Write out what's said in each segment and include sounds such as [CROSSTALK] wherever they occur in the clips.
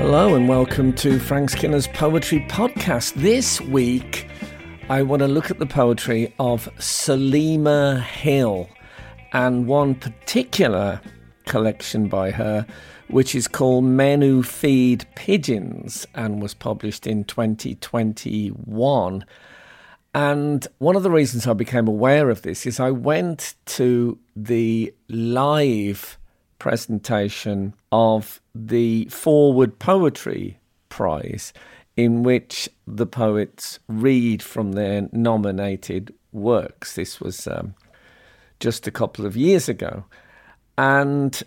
Hello and welcome to Frank Skinner's Poetry Podcast. This week, I want to look at the poetry of Selima Hill and one particular collection by her, which is called Men Who Feed Pigeons and was published in 2021. And one of the reasons I became aware of this is I went to the live presentation of the Forward Poetry Prize, in which the poets read from their nominated works. This was um, just a couple of years ago. And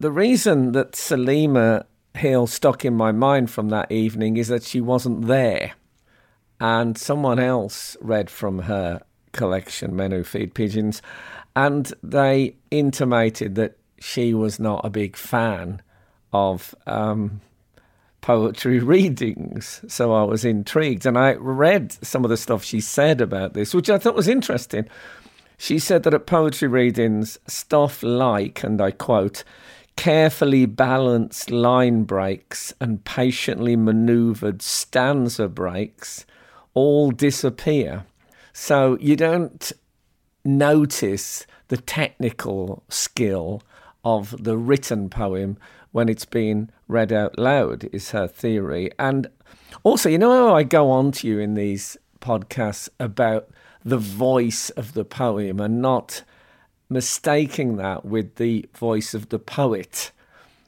the reason that Selima Hill stuck in my mind from that evening is that she wasn't there and someone else read from her collection, Men Who Feed Pigeons, and they intimated that she was not a big fan of um, poetry [LAUGHS] readings. So I was intrigued, and I read some of the stuff she said about this, which I thought was interesting. She said that at poetry readings, stuff like, and I quote, carefully balanced line breaks and patiently maneuvered stanza breaks all disappear. So you don't notice the technical skill of the written poem when it's being read out loud, is her theory. And also, you know I go on to you in these podcasts about the voice of the poem and not mistaking that with the voice of the poet.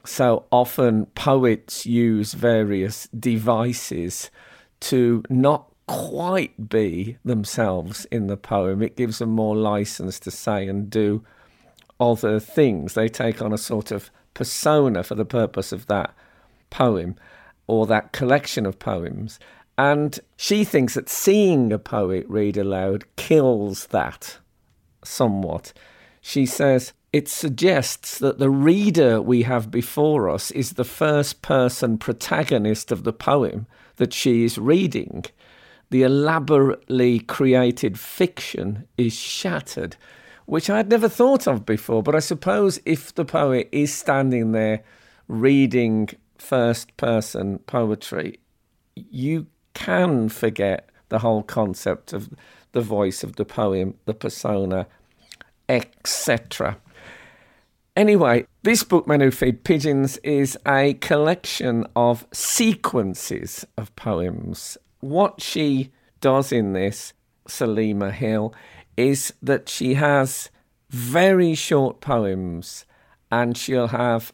So often, poets use various devices to not quite be themselves in the poem. It gives them more license to say and do other things. They take on a sort of persona for the purpose of that poem or that collection of poems. And she thinks that seeing a poet read aloud kills that somewhat. She says, it suggests that the reader we have before us is the first person protagonist of the poem that she is reading the elaborately created fiction is shattered, which I had never thought of before. But I suppose if the poet is standing there reading first person poetry, you can forget the whole concept of the voice of the poem, the persona, etc. Anyway, this book, Men Who Feed Pigeons, is a collection of sequences of poems what she does in this, Selima Hill, is that she has very short poems and she'll have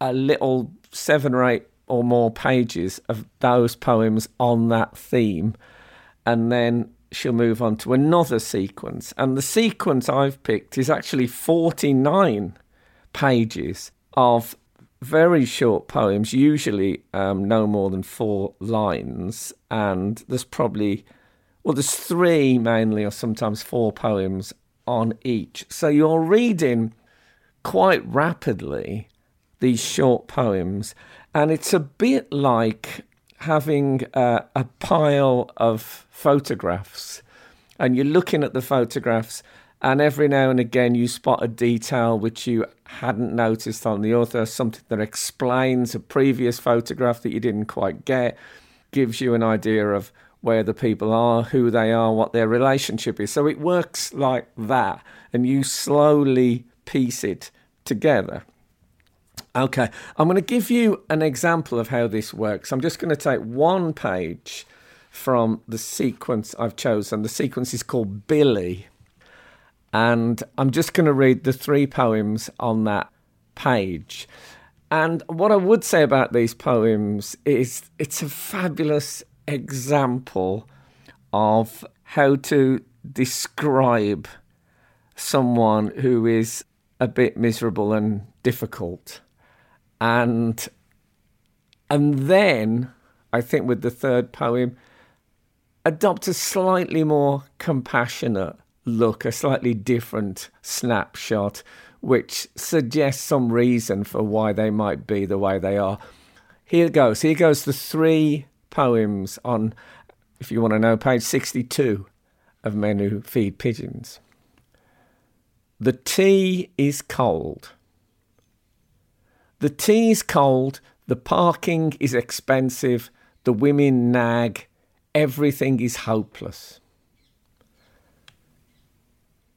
a little seven or eight or more pages of those poems on that theme. And then she'll move on to another sequence. And the sequence I've picked is actually 49 pages of very short poems, usually um, no more than four lines, and there's probably, well, there's three mainly, or sometimes four poems on each. So you're reading quite rapidly these short poems, and it's a bit like having uh, a pile of photographs, and you're looking at the photographs and every now and again you spot a detail which you hadn't noticed on the author, something that explains a previous photograph that you didn't quite get, gives you an idea of where the people are, who they are, what their relationship is. So it works like that, and you slowly piece it together. Okay, I'm going to give you an example of how this works. I'm just going to take one page from the sequence I've chosen. The sequence is called Billy. And I'm just going to read the three poems on that page. And what I would say about these poems is it's a fabulous example of how to describe someone who is a bit miserable and difficult. And and then I think with the third poem, adopt a slightly more compassionate look, a slightly different snapshot, which suggests some reason for why they might be the way they are. Here goes. Here goes the three poems on, if you want to know, page 62 of Men Who Feed Pigeons. The tea is cold. The tea is cold, The parking is expensive, the women nag, everything is hopeless.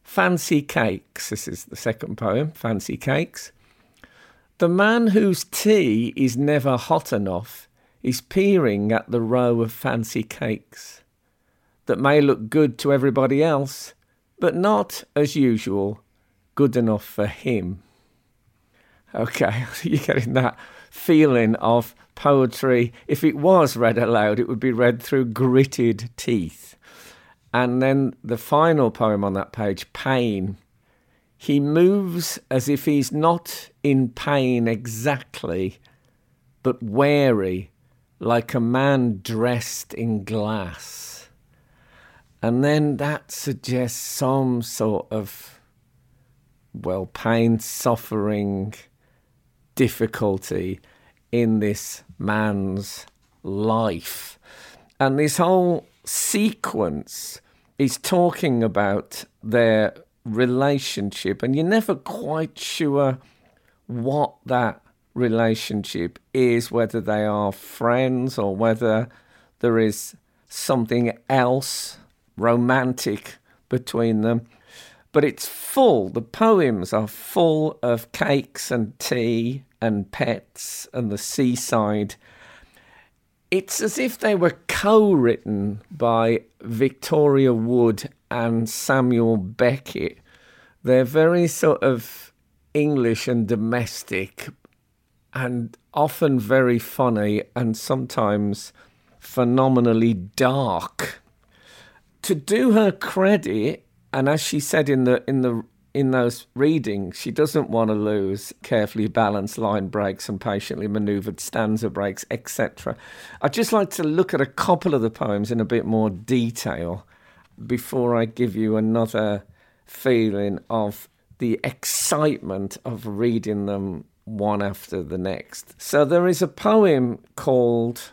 Fancy Cakes, this is the second poem, Fancy Cakes. The man whose tea is never hot enough is peering at the row of fancy cakes that may look good to everybody else, but not, as usual, good enough for him. Okay, [LAUGHS] you're getting that feeling of poetry. If it was read aloud, it would be read through gritted teeth. And then the final poem on that page, Pain. He moves as if he's not in pain exactly, but wary, like a man dressed in glass. And then that suggests some sort of, well, pain, suffering, difficulty in this man's life. And this whole sequence is talking about their relationship, and you're never quite sure what that relationship is, whether they are friends or whether there is something else romantic between them. But it's full, the poems are full of cakes and tea and pets and the seaside. It's as if they were co written by Victoria Wood and Samuel Beckett. They're very sort of English and domestic and often very funny and sometimes phenomenally dark. To do her credit, and as she said in the in the in those readings, she doesn't want to lose carefully balanced line breaks and patiently manoeuvred stanza breaks, etc. I'd just like to look at a couple of the poems in a bit more detail before I give you another feeling of the excitement of reading them one after the next. So there is a poem called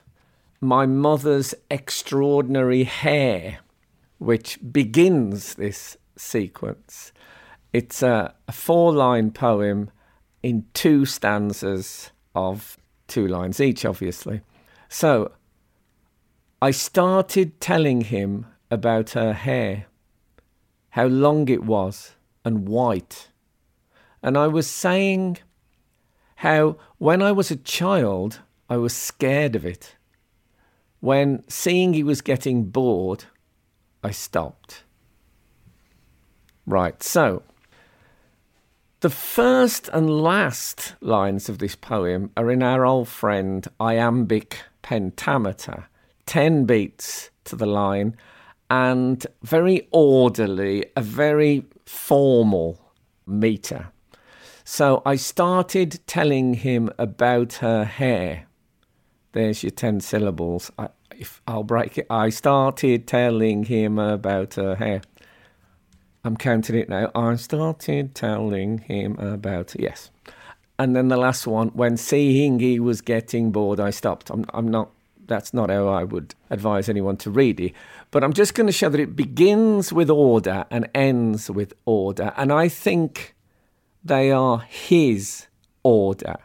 My Mother's Extraordinary Hair, which begins this sequence. It's a, a four line poem in two stanzas of two lines each, obviously. So I started telling him about her hair, how long it was and white. And I was saying how when I was a child, I was scared of it. When seeing he was getting bored, I stopped. Right, so the first and last lines of this poem are in our old friend iambic pentameter, 10 beats to the line, and very orderly, a very formal meter. So I started telling him about her hair. There's your 10 syllables. I, if I'll break it, I started telling him about her hair. I'm counting it now. I started telling him about. Yes. And then the last one, when seeing he was getting bored, I stopped. I'm, I'm not, that's not how I would advise anyone to read it. But I'm just going to show that it begins with order and ends with order. And I think they are his order,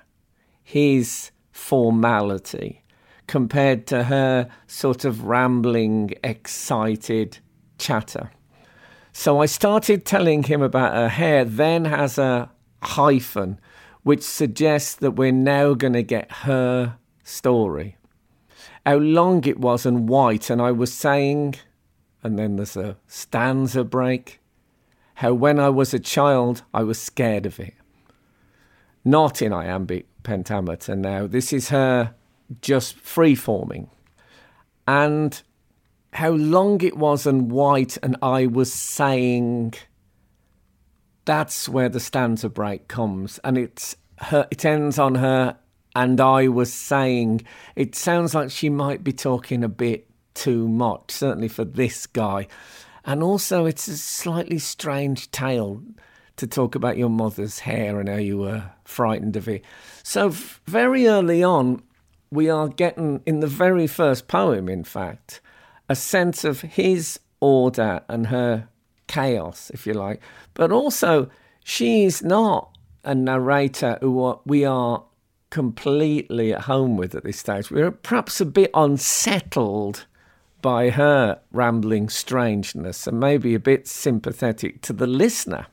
his formality, compared to her sort of rambling, excited chatter. So I started telling him about her hair, then has a hyphen, which suggests that we're now going to get her story. How long it was and white, and I was saying, and then there's a stanza break, how when I was a child I was scared of it. Not in iambic pentameter now. This is her just free forming. And how long it was and white, and I was saying that's where the stanza break comes, and it's her. It ends on her, and I was saying. It sounds like she might be talking a bit too much, certainly for this guy, and also it's a slightly strange tale to talk about your mother's hair and how you were frightened of it. So very early on, we are getting in the very first poem, in fact a sense of his order and her chaos, if you like. But also, she's not a narrator who we are completely at home with at this stage. We're perhaps a bit unsettled by her rambling strangeness and maybe a bit sympathetic to the listener.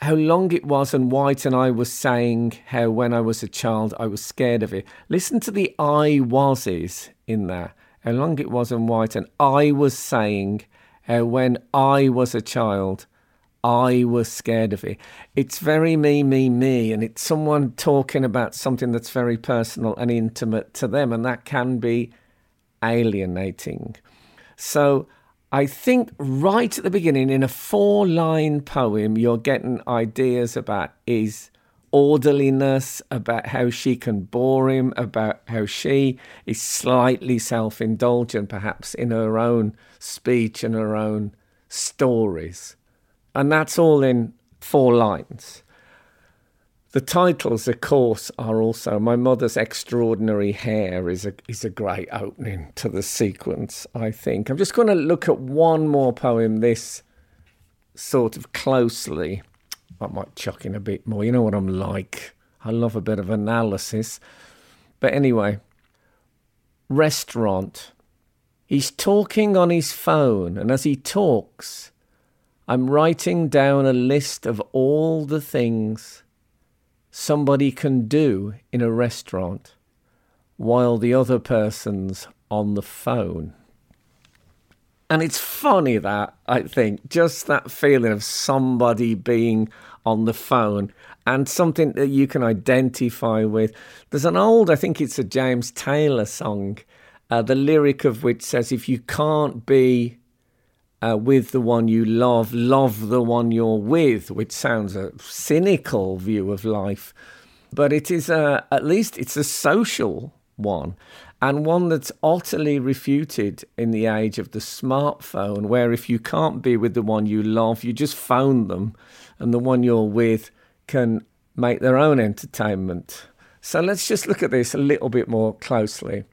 How long it was, and White and I was saying how when I was a child I was scared of it. Listen to the I wases in there. How long it was, and White and I was saying how when I was a child I was scared of it. It's very me, me, me, and it's someone talking about something that's very personal and intimate to them, and that can be alienating. So I think right at the beginning, in a four line poem, you're getting ideas about his orderliness, about how she can bore him, about how she is slightly self indulgent, perhaps in her own speech and her own stories. And that's all in four lines. The titles, of course, are also My Mother's Extraordinary Hair is a, is a great opening to the sequence, I think. I'm just going to look at one more poem, this sort of closely. I might chuck in a bit more. You know what I'm like. I love a bit of analysis. But anyway, restaurant. He's talking on his phone, and as he talks, I'm writing down a list of all the things somebody can do in a restaurant while the other person's on the phone. And it's funny that, I think, just that feeling of somebody being on the phone and something that you can identify with. There's an old, I think it's a James Taylor song, uh, the lyric of which says, If you can't be uh, with the one you love, love the one you're with, which sounds a cynical view of life, but it is a, at least it's a social one and one that's utterly refuted in the age of the smartphone, where if you can't be with the one you love, you just phone them, and the one you're with can make their own entertainment. So let's just look at this a little bit more closely.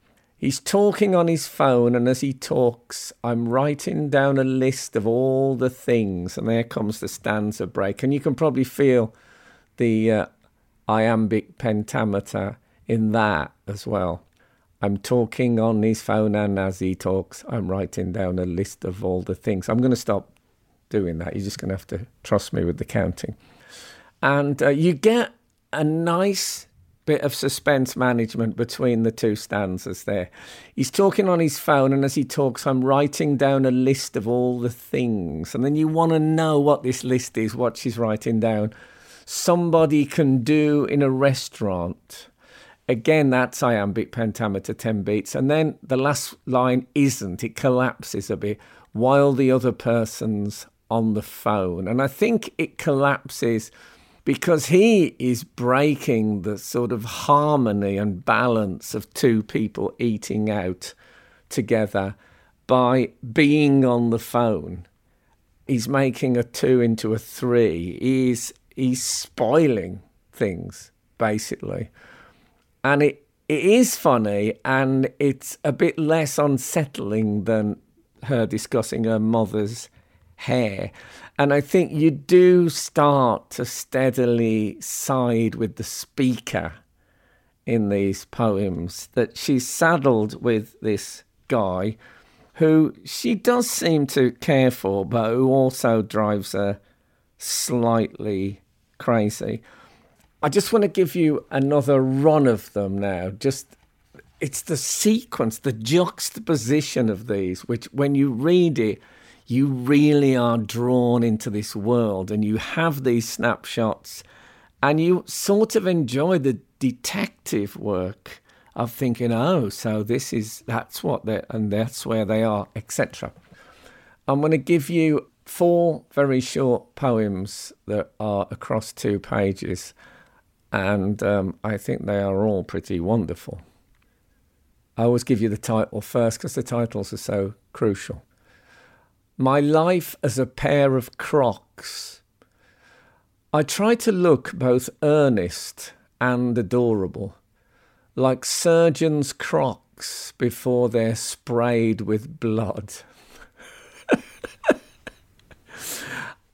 He's talking on his phone, and as he talks, I'm writing down a list of all the things, and there comes the stanza break. And you can probably feel the uh, iambic pentameter in that as well. I'm talking on his phone, and as he talks, I'm writing down a list of all the things. I'm going to stop doing that. You're just going to have to trust me with the counting. And uh, you get a nice bit of suspense management between the two stanzas there. He's talking on his phone, and as he talks, I'm writing down a list of all the things. And then you want to know what this list is, what she's writing down. Somebody can do in a restaurant. Again, that's iambic pentameter 10 beats. And then the last line isn't, it collapses a bit while the other person's on the phone. And I think it collapses because he is breaking the sort of harmony and balance of two people eating out together by being on the phone. He's making a two into a three. He's he's spoiling things basically, and it it is funny and it's a bit less unsettling than her discussing her mother's hair. And I think you do start to steadily side with the speaker in these poems, that she's saddled with this guy who she does seem to care for, but who also drives her slightly crazy. I just want to give you another run of them now. Just it's the sequence, the juxtaposition of these, which when you read it, you really are drawn into this world and you have these snapshots and you sort of enjoy the detective work of thinking, oh, so this is that's what they and that's where they are, etc. I'm going to give you four very short poems that are across two pages, and um, I think they are all pretty wonderful. I always give you the title first because the titles are so crucial. My life as a pair of crocs. I try to look both earnest and adorable, like surgeons' crocs before they're sprayed with blood. [LAUGHS]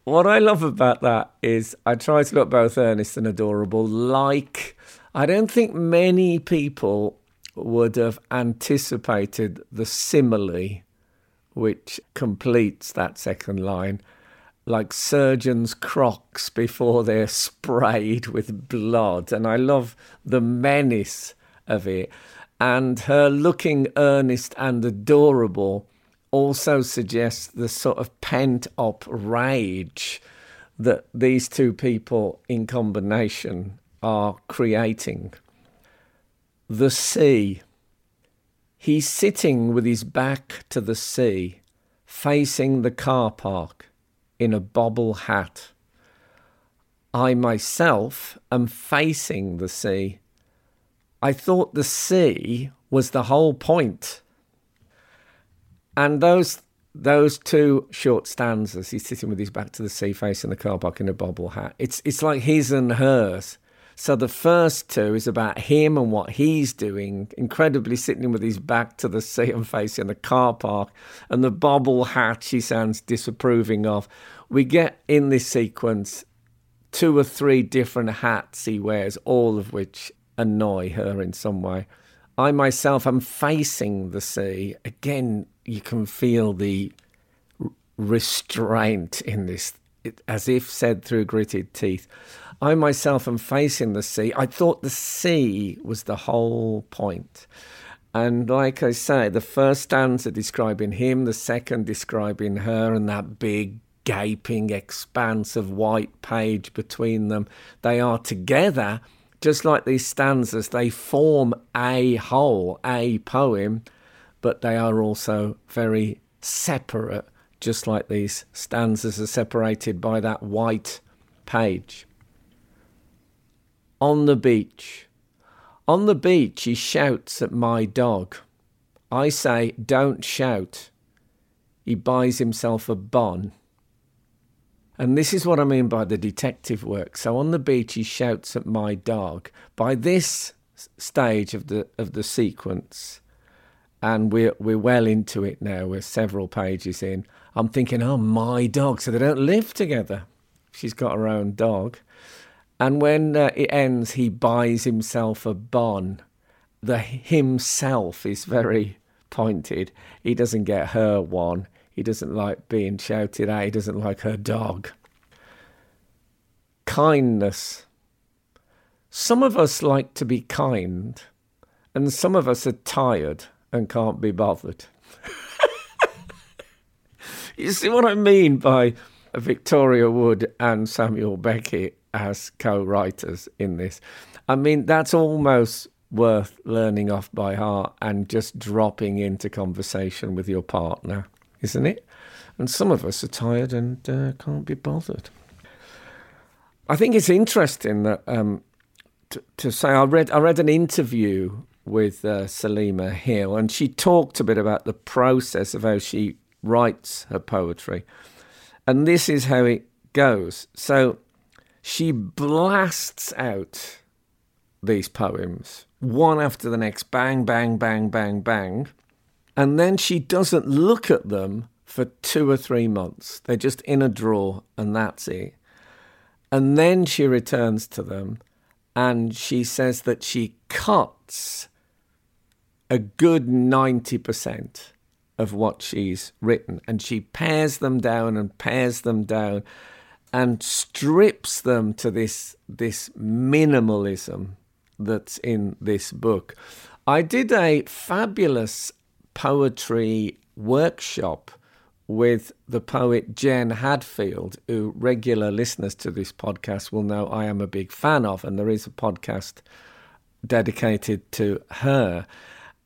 what I love about that is I try to look both earnest and adorable. Like, I don't think many people would have anticipated the simile which completes that second line. Like surgeons' crocs before they're sprayed with blood. And I love the menace of it. And her looking earnest and adorable also suggests the sort of pent up rage that these two people in combination are creating. The sea. He's sitting with his back to the sea, facing the car park in a bobble hat. I myself am facing the sea. I thought the sea was the whole point. and those those two short stanzas, he's sitting with his back to the sea, facing the car park in a bobble hat. It's it's like his and hers. So the first two is about him and what he's doing, incredibly sitting with his back to the sea and facing the car park, and the bobble hat she sounds disapproving of. We get in this sequence two or three different hats he wears, all of which annoy her in some way. I myself am facing the sea. Again, you can feel the restraint in this, as if said through gritted teeth. I myself am facing the sea. I thought the sea was the whole point. And like I say, the first stanza describing him, the second describing her, and that big gaping expanse of white page between them. They are together, just like these stanzas, they form a whole, a poem but they are also very separate, just like these stanzas are separated by that white page. On the beach. On the beach, he shouts at my dog. I say, don't shout. He buys himself a bon. And this is what I mean by the detective work. So on the beach, he shouts at my dog. By this stage of the of the sequence, and we're we're well into it now. We're several pages in. I'm thinking, oh, my dog. So they don't live together. She's got her own dog, and when uh, it ends, he buys himself a bon. The himself is very pointed. He doesn't get her one. He doesn't like being shouted at. He doesn't like her dog. Kindness. Some of us like to be kind, and some of us are tired and can't be bothered. [LAUGHS] you see what I mean by Victoria Wood and Samuel Beckett as co writers in this? I mean, that's almost worth learning off by heart and just dropping into conversation with your partner, isn't it? And some of us are tired and uh, can't be bothered. I think it's interesting that um, to, say I read I read an interview with uh, Selima Hill, and she talked a bit about the process of how she writes her poetry. And this is how it goes. So she blasts out these poems, one after the next bang, bang, bang, bang, bang. And then she doesn't look at them for two or three months. They're just in a drawer, and that's it. And then she returns to them and she says that she cuts a good 90% of what she's written. And she pares them down and pares them down and strips them to this, this minimalism that's in this book. I did a fabulous poetry workshop with the poet Jen Hadfield, who regular listeners to this podcast will know I am a big fan of, and there is a podcast dedicated to her.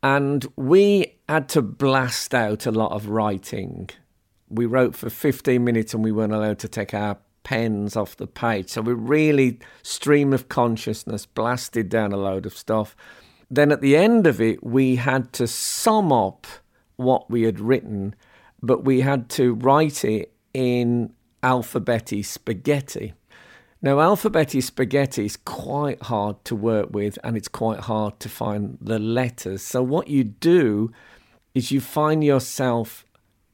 And we had to blast out a lot of writing. We wrote for 15 minutes and we weren't allowed to take our pens off the page. So we really, stream of consciousness, blasted down a load of stuff. Then at the end of it, we had to sum up what we had written, but we had to write it in alphabeti spaghetti. Now, alphabeti spaghetti is quite hard to work with and it's quite hard to find the letters. So, what you do is you find yourself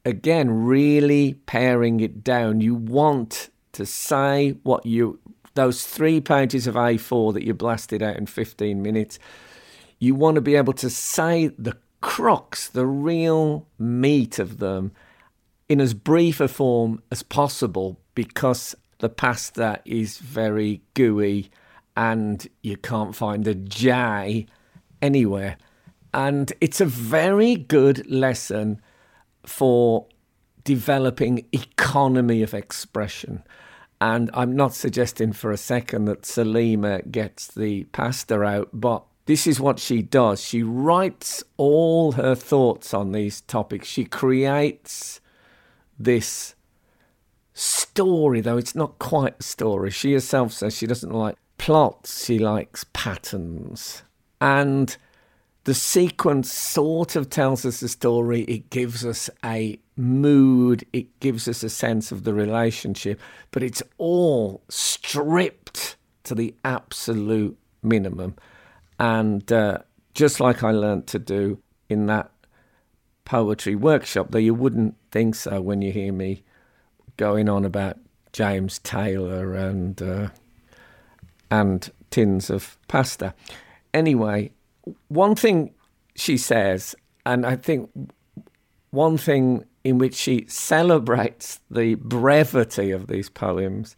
again really paring it down. You want to say what you, those three pages of A4 that you blasted out in 15 minutes, you want to be able to say the crux, the real meat of them, in as brief a form as possible because the pasta is very gooey and you can't find a J anywhere. And it's a very good lesson for developing economy of expression. And I'm not suggesting for a second that Selima gets the pasta out, but this is what she does. She writes all her thoughts on these topics. She creates this story, though it's not quite a story. She herself says she doesn't like plots, she likes patterns. And the sequence sort of tells us the story, it gives us a mood, it gives us a sense of the relationship, but it's all stripped to the absolute minimum. And uh, just like I learnt to do in that poetry workshop, though you wouldn't think so when you hear me going on about James Taylor and uh, and tins of pasta. Anyway, one thing she says, and I think one thing in which she celebrates the brevity of these poems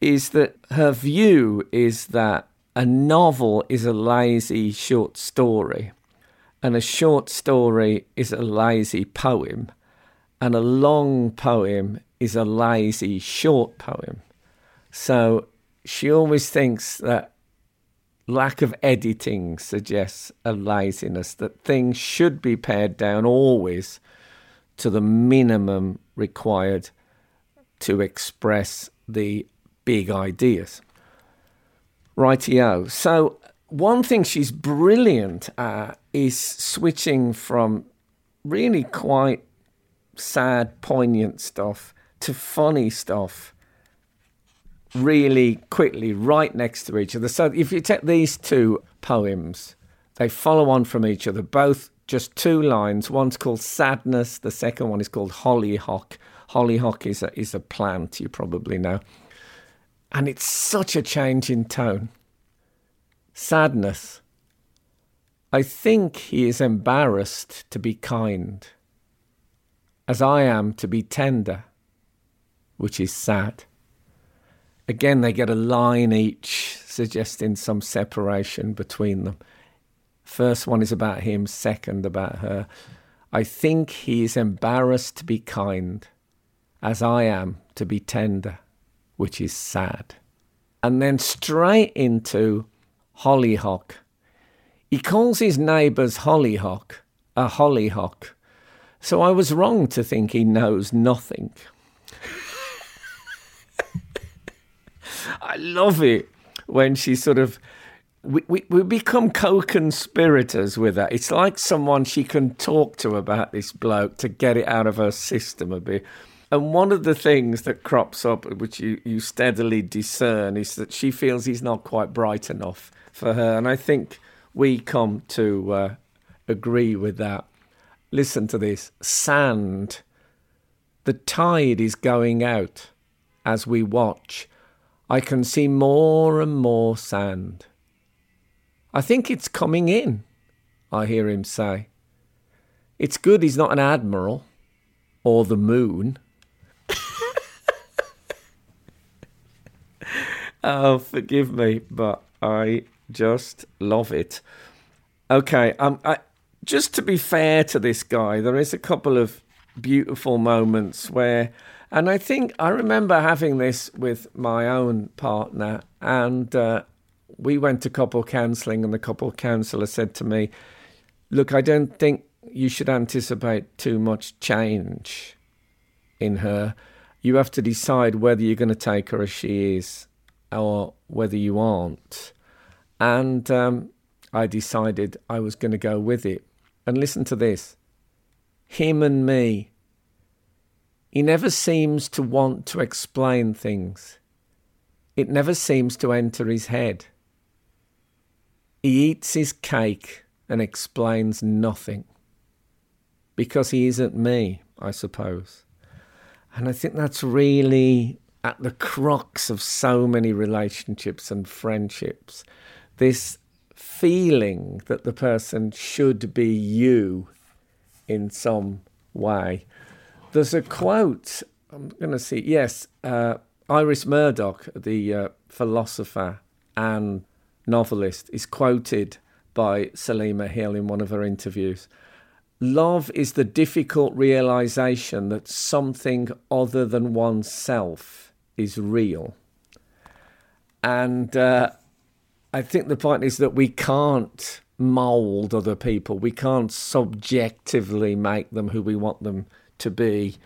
is that her view is that a novel is a lazy short story, and a short story is a lazy poem, and a long poem is a lazy short poem. So she always thinks that lack of editing suggests a laziness, that things should be pared down always to the minimum required to express the big ideas. Rightio. So, one thing she's brilliant at is switching from really quite sad, poignant stuff to funny stuff really quickly right next to each other. So if you take these two poems, they follow on from each other, both just two lines. One's called Sadness, the second one is called Hollyhock. Hollyhock is a, is a plant, you probably know. And it's such a change in tone. Sadness. I think he is embarrassed to be kind, as I am to be tender, which is sad. Again, they get a line each, suggesting some separation between them. First one is about him, second about her. I think he is embarrassed to be kind, as I am to be tender, which is sad. And then straight into hollyhock. He calls his neighbours hollyhock a hollyhock. So I was wrong to think he knows nothing. [LAUGHS] I love it when she sort of we, we, we become co-conspirators with her. It's like someone she can talk to about this bloke to get it out of her system a bit. And one of the things that crops up, which you, you steadily discern, is that she feels he's not quite bright enough for her. And I think we come to uh, agree with that. Listen to this sand. The tide is going out as we watch I can see more and more sand. I think it's coming in, I hear him say. It's good he's not an admiral or the moon. [LAUGHS] oh, forgive me, but I just love it. Okay, um, I, just to be fair to this guy, there is a couple of beautiful moments where and I think I remember having this with my own partner, and uh, we went to couple counselling, and the couple counsellor said to me, Look, I don't think you should anticipate too much change in her. You have to decide whether you're going to take her as she is or whether you aren't. And um, I decided I was going to go with it. And listen to this him and me he never seems to want to explain things. It never seems to enter his head. He eats his cake and explains nothing. Because he isn't me, I suppose. And I think that's really at the crux of so many relationships and friendships. This feeling that the person should be you in some way. There's a quote, I'm going to see, yes, uh, Iris Murdoch, the uh, philosopher and novelist, is quoted by Selima Hill in one of her interviews. Love is the difficult realization that something other than oneself is real. And uh, I think the point is that we can't mold other people, we can't subjectively make them who we want them to be.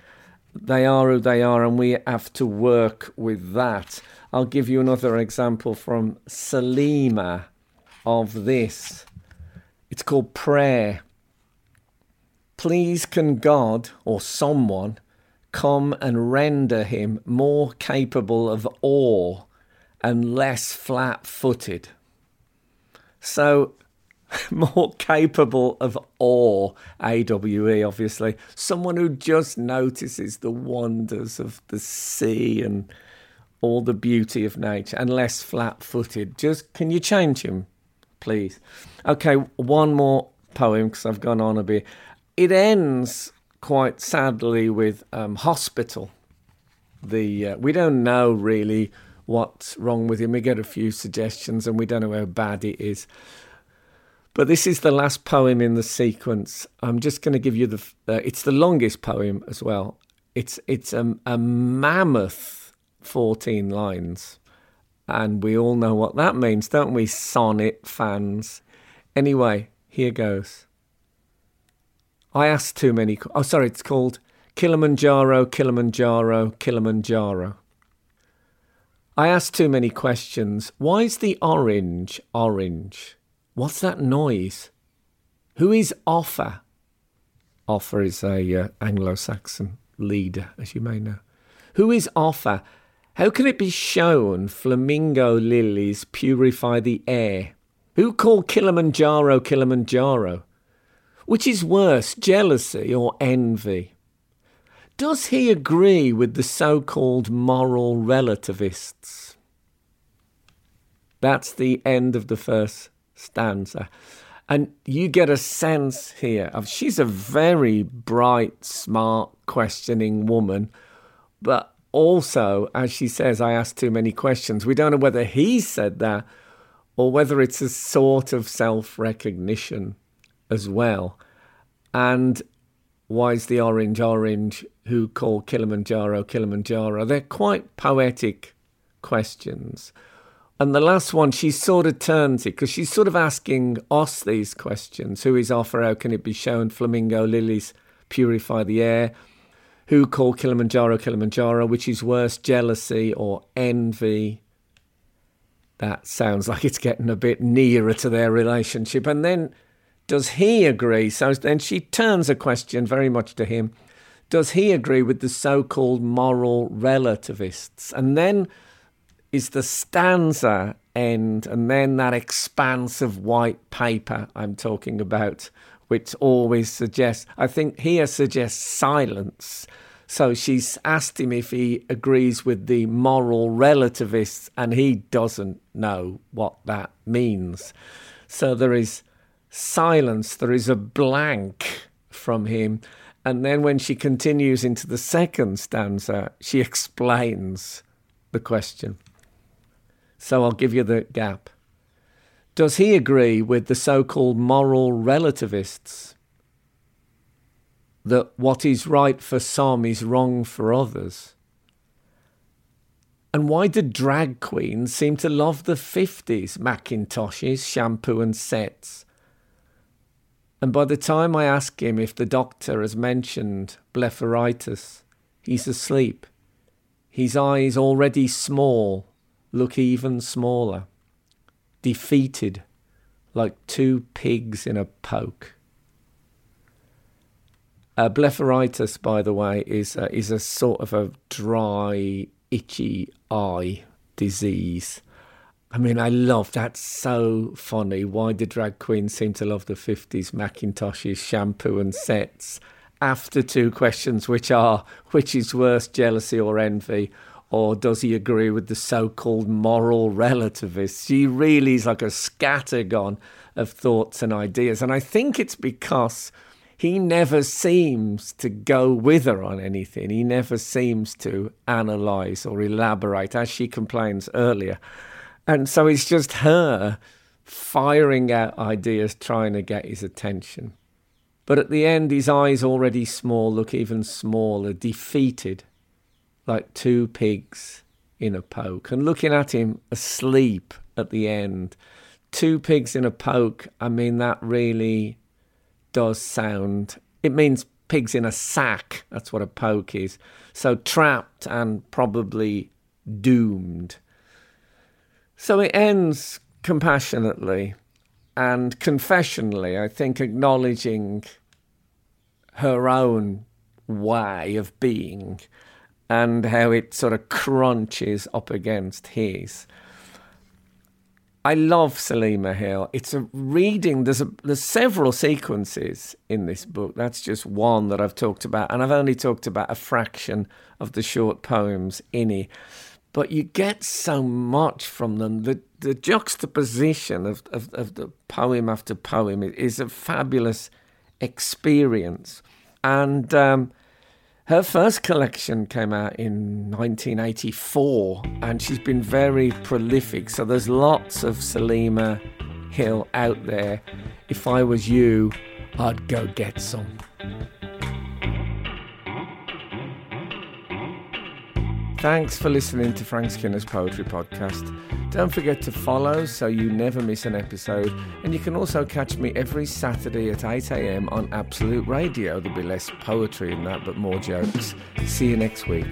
They are who they are, and we have to work with that. I'll give you another example from Selima of this. It's called prayer. Please, can God or someone come and render him more capable of awe and less flat footed? So, [LAUGHS] more capable of awe, AWE, obviously. Someone who just notices the wonders of the sea and all the beauty of nature and less flat footed. Just can you change him, please? Okay, one more poem because I've gone on a bit. It ends quite sadly with um, hospital. The uh, we don't know really what's wrong with him. We get a few suggestions and we don't know how bad it is. But this is the last poem in the sequence. I'm just going to give you the. Uh, it's the longest poem as well. It's it's a, a mammoth 14 lines, and we all know what that means, don't we, sonnet fans? Anyway, here goes. I asked too many. Oh, sorry, it's called Kilimanjaro, Kilimanjaro, Kilimanjaro. I asked too many questions. Why is the orange orange? What's that noise? Who is Offa? Offa is a uh, Anglo-Saxon leader, as you may know. Who is Offa? How can it be shown flamingo lilies purify the air? Who called Kilimanjaro Kilimanjaro? Which is worse, jealousy or envy? Does he agree with the so called moral relativists? That's the end of the first stanza. And you get a sense here of she's a very bright, smart, questioning woman. But also, as she says, I asked too many questions. We don't know whether he said that or whether it's a sort of self recognition as well. And why is the orange orange? Who call Kilimanjaro Kilimanjaro? They're quite poetic questions. And the last one, she sort of turns it because she's sort of asking us these questions. Who is Offa? How can it be shown? Flamingo lilies purify the air. Who call Kilimanjaro Kilimanjaro? Which is worse, jealousy or envy? That sounds [LAUGHS] like it's getting a bit nearer to their relationship. And then does he agree? So then she turns a question very much to him. Does he agree with the so called moral relativists? And then is the stanza end, and then that expanse of white paper I'm talking about, which always suggests, I think here suggests silence. So she's asked him if he agrees with the moral relativists, and he doesn't know what that means. So there is silence, there is a blank from him. And then when she continues into the second stanza, she explains the question. So I'll give you the gap. Does he agree with the so called moral relativists that what is right for some is wrong for others? And why do drag queens seem to love the 50s Macintoshes, shampoo, and sets? And by the time I ask him if the doctor has mentioned blepharitis, he's asleep. His eyes already small look even smaller, defeated, like two pigs in a poke. Uh, blepharitis, by the way, is is a sort of a dry, itchy eye disease. I mean, I love that's so funny. Why do drag queens seem to love the 50s Macintoshes, shampoo, and sets? After two questions, which are which is worse, jealousy or envy, or does he agree with the so called moral relativists? She really is like a scattergun of thoughts and ideas. And I think it's because he never seems to go with her on anything. He never seems to analyze or elaborate, as she complains earlier. And so it's just her firing out ideas, trying to get his attention. But at the end, his eyes, already small, look even smaller, defeated, like two pigs in a poke. And looking at him asleep at the end, two pigs in a poke, I mean, that really does sound. It means pigs in a sack. That's what a poke is. So trapped and probably doomed. So it ends compassionately and confessionally, I think, acknowledging her own way of being and how it sort of crunches up against his. I love Selima Hill. It's a reading. There's a, there's several sequences in this book. That's just one that I've talked about, and I've only talked about a fraction of the short poems in it. But you get so much from them. The the juxtaposition of, of, of the poem after poem is a fabulous experience. And um, her first collection came out in 1984, and she's been very prolific. So there's lots of Selima Hill out there. If I was you, I'd go get some. Thanks for listening to Frank Skinner's Poetry Podcast. Don't forget to follow so you never miss an episode. And you can also catch me every Saturday at 8am on Absolute Radio. There'll be less poetry in that, but more jokes. See you next week.